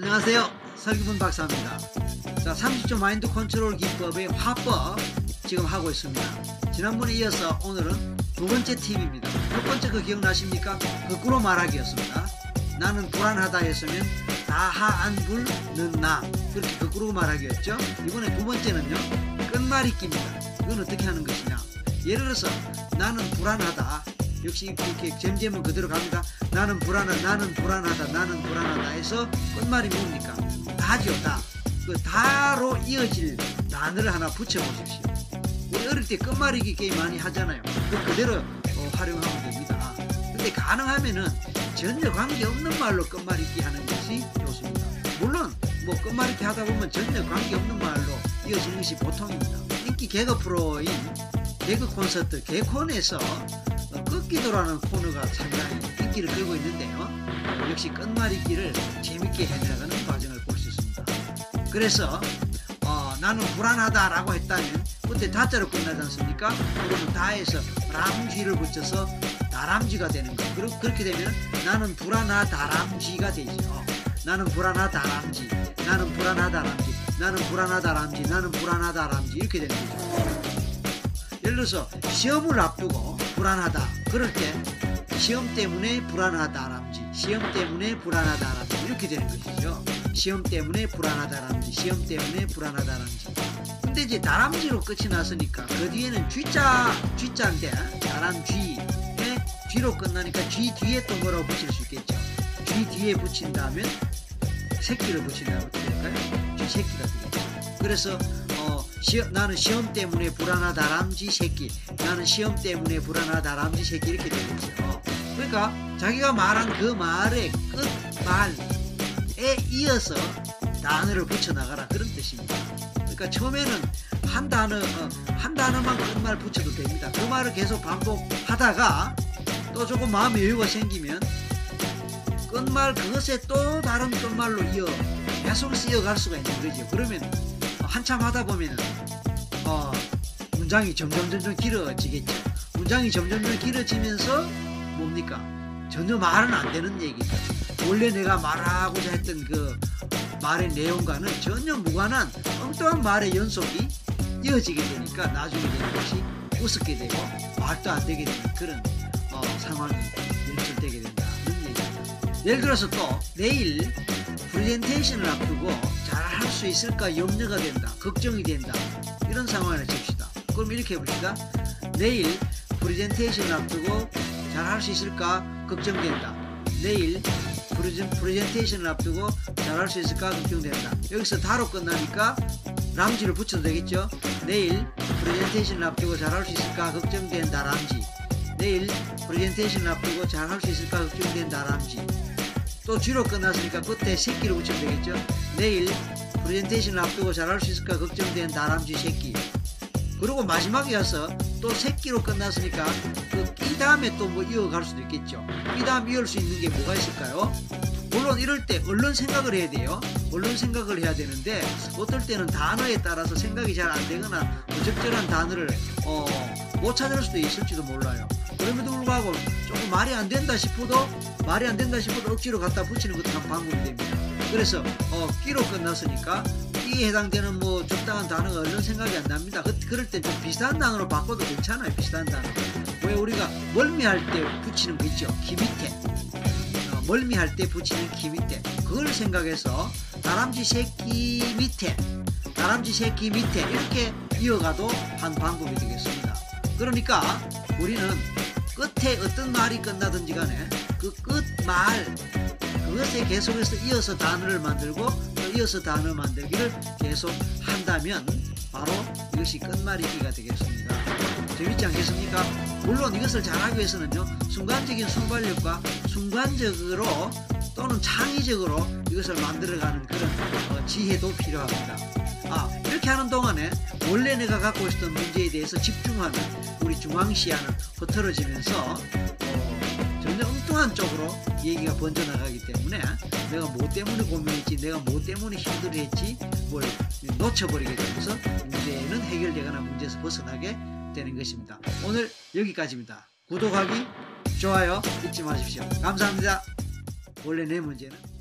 안녕하세요. 설기분 박사입니다. 자 30초 마인드 컨트롤 기법의 화법 지금 하고 있습니다. 지난번에 이어서 오늘은 두 번째 팁입니다. 첫 번째 그 기억나십니까? 거꾸로 말하기였습니다. 나는 불안하다 했으면 다하안불 는 나. 그렇게 거꾸로 말하기였죠. 이번에 두 번째는요 끝말잇기입니다. 이건 어떻게 하는 것이냐? 예를 들어서 나는 불안하다 역시 이렇게 잼잼은 그대로 갑니다. 나는 불안하다, 나는 불안하다, 나는 불안하다 해서 끝말이 뭡니까? 다죠, 다. 그 다로 이어질 단어를 하나 붙여보십시오. 우리 어릴 때 끝말잇기 게임 많이 하잖아요. 그 그대로 어, 활용하면 됩니다. 근데 가능하면은 전혀 관계없는 말로 끝말잇기 하는 것이 좋습니다. 물론 뭐 끝말잇기 하다 보면 전혀 관계없는 말로 이어지는 것이 보통입니다. 인기 개그 프로인 개그 콘서트 개콘에서 끝기도라는 코너가 상당히 인기를 끌고 있는데요. 역시 끝말잇기를 재밌게 해나가는 과정을 볼 수 있습니다. 그래서 어, 나는 불안하다라고 했다면 그때 다자로 끝나지 않습니까? 그러면 다에서 람쥐를 붙여서 다람쥐가 되는 거. 그리고 그렇게 되면 나는 불안하다람쥐가 되죠. 나는 불안하다람쥐, 나는 불안하다람쥐, 나는 불안하다람쥐, 나는 불안하다람쥐 이렇게 되는 거죠. 예를 들어서 시험을 앞두고 불안하다. 그럴 때 시험 때문에 불안하다람지 시험 때문에 불안하다람지 이렇게 되는 것이죠. 시험 때문에 불안하다람지 시험 때문에 불안하다람지 근데 이제 다람쥐로 끝이 났으니까 그 뒤에는 쥐자 쥐자인데 다람쥐에 쥐로 끝나니까 쥐 뒤에 또 뭐라고 붙일 수 있겠죠. 쥐 뒤에 붙인다면 새끼를 어떻게 될까요? 쥐 새끼가 되겠죠. 그래서 시험, 나는 시험 때문에 불안하다 람쥐 새끼. 나는 시험 때문에 불안하다 람쥐 새끼 이렇게 되겠죠 그러니까 자기가 말한 그 말의 끝말에 이어서 단어를 붙여나가라 그런 뜻입니다. 그러니까 처음에는 한 단어 어, 한 단어만 끝말 붙여도 됩니다. 그 말을 계속 반복하다가 또 조금 마음의 여유가 생기면 끝말 그것에 또 다른 끝말로 이어 계속 쓰여갈 수가 있는 거죠. 그러면 한참 하다 보면 어, 문장이 점점 점점 길어지겠죠. 문장이 점점 점 점 길어지면서 뭡니까? 전혀 말은 안 되는 얘기죠. 원래 내가 말하고자 했던 그 말의 내용과는 전혀 무관한 엉뚱한 말의 연속이 이어지게 되니까 나중에 되는 것이 우습게 되고 말도 안 되게 되는 그런 어, 상황이 연출되게 된다. 이런 얘기입니다. 예를 들어서 또 내일 프레젠테이션을 앞두고 수 있을까 염려가 된다. 걱정이 된다. 이런 상황을 칩시다. 그럼 이렇게 해봅시다. 내일 프레젠테이션 앞두고 잘 할 수 있을까 걱정된다. 내일 프레젠테이션을 앞두고 잘 할 수 있을까 걱정된다. 여기서 다로 끝나니까 람지를 붙여도 되겠죠. 내일 프레젠테이션을 앞두고 잘 할 수 있을까 걱정된다 람지. 내일 프레젠테이션을 앞두고 잘 할 수 있을까 걱정된다 람지. 또 쥐로 끝났으니까 끝에 새끼를 붙이면 되겠죠. 내일 프레젠테이션을 앞두고 잘할 수 있을까 걱정된 다람쥐 새끼. 그리고 마지막에 와서 또 새끼로 끝났으니까 그이 다음에 또 뭐 이어갈 수도 있겠죠. 이 다음 이어갈 수 있는 게 뭐가 있을까요? 물론 이럴 때 얼른 생각을 해야 돼요. 얼른 생각을 해야 되는데 어떨 때는 단어에 따라서 생각이 잘 안 되거나 부적절한 단어를 어, 못 찾을 수도 있을지도 몰라요. 그럼에도 불구하고 조금 말이 안 된다 싶어도 말이 안 된다 싶어도 억지로 갖다 붙이는 것도 한 방법이 됩니다 그래서 어, 끼로 끝났으니까 끼에 해당되는 뭐 적당한 단어가 얼른 생각이 안 납니다. 그, 그럴 때 좀 비슷한 단어로 바꿔도 괜찮아요. 비슷한 단어. 왜 우리가 멀미할 때 붙이는 거 있죠. 기 밑에. 어, 멀미할 때 붙이는 기 밑에. 그걸 생각해서 다람쥐 새끼 밑에. 다람쥐 새끼 밑에. 이렇게 이어가도 한 방법이 되겠습니다. 그러니까 우리는 끝에 어떤 말이 끝나든지 간에 그 끝말 그것에 계속해서 이어서 단어를 만들고 또 이어서 단어 만들기를 계속 한다면 바로 이것이 끝말잇기가 되겠습니다. 재밌지 않겠습니까? 물론 이것을 잘하기 위해서는요 순간적인 순발력과 순간적으로 또는 창의적으로 이것을 만들어가는 그런 어, 지혜도 필요합니다. 아 이렇게 하는 동안에 원래 내가 갖고 있었던 문제에 대해서 집중하는 우리 중앙시야는 흐트러지면서 엉뚱한 쪽으로 얘기가 번져나가기 때문에 내가 뭐 때문에 고민했지 내가 뭐 때문에 힘들어했지 뭘 놓쳐버리게 되면서 문제는 해결되거나 문제에서 벗어나게 되는 것입니다. 오늘 여기까지입니다. 구독하기, 좋아요 잊지 마십시오. 감사합니다. 원래 내 문제는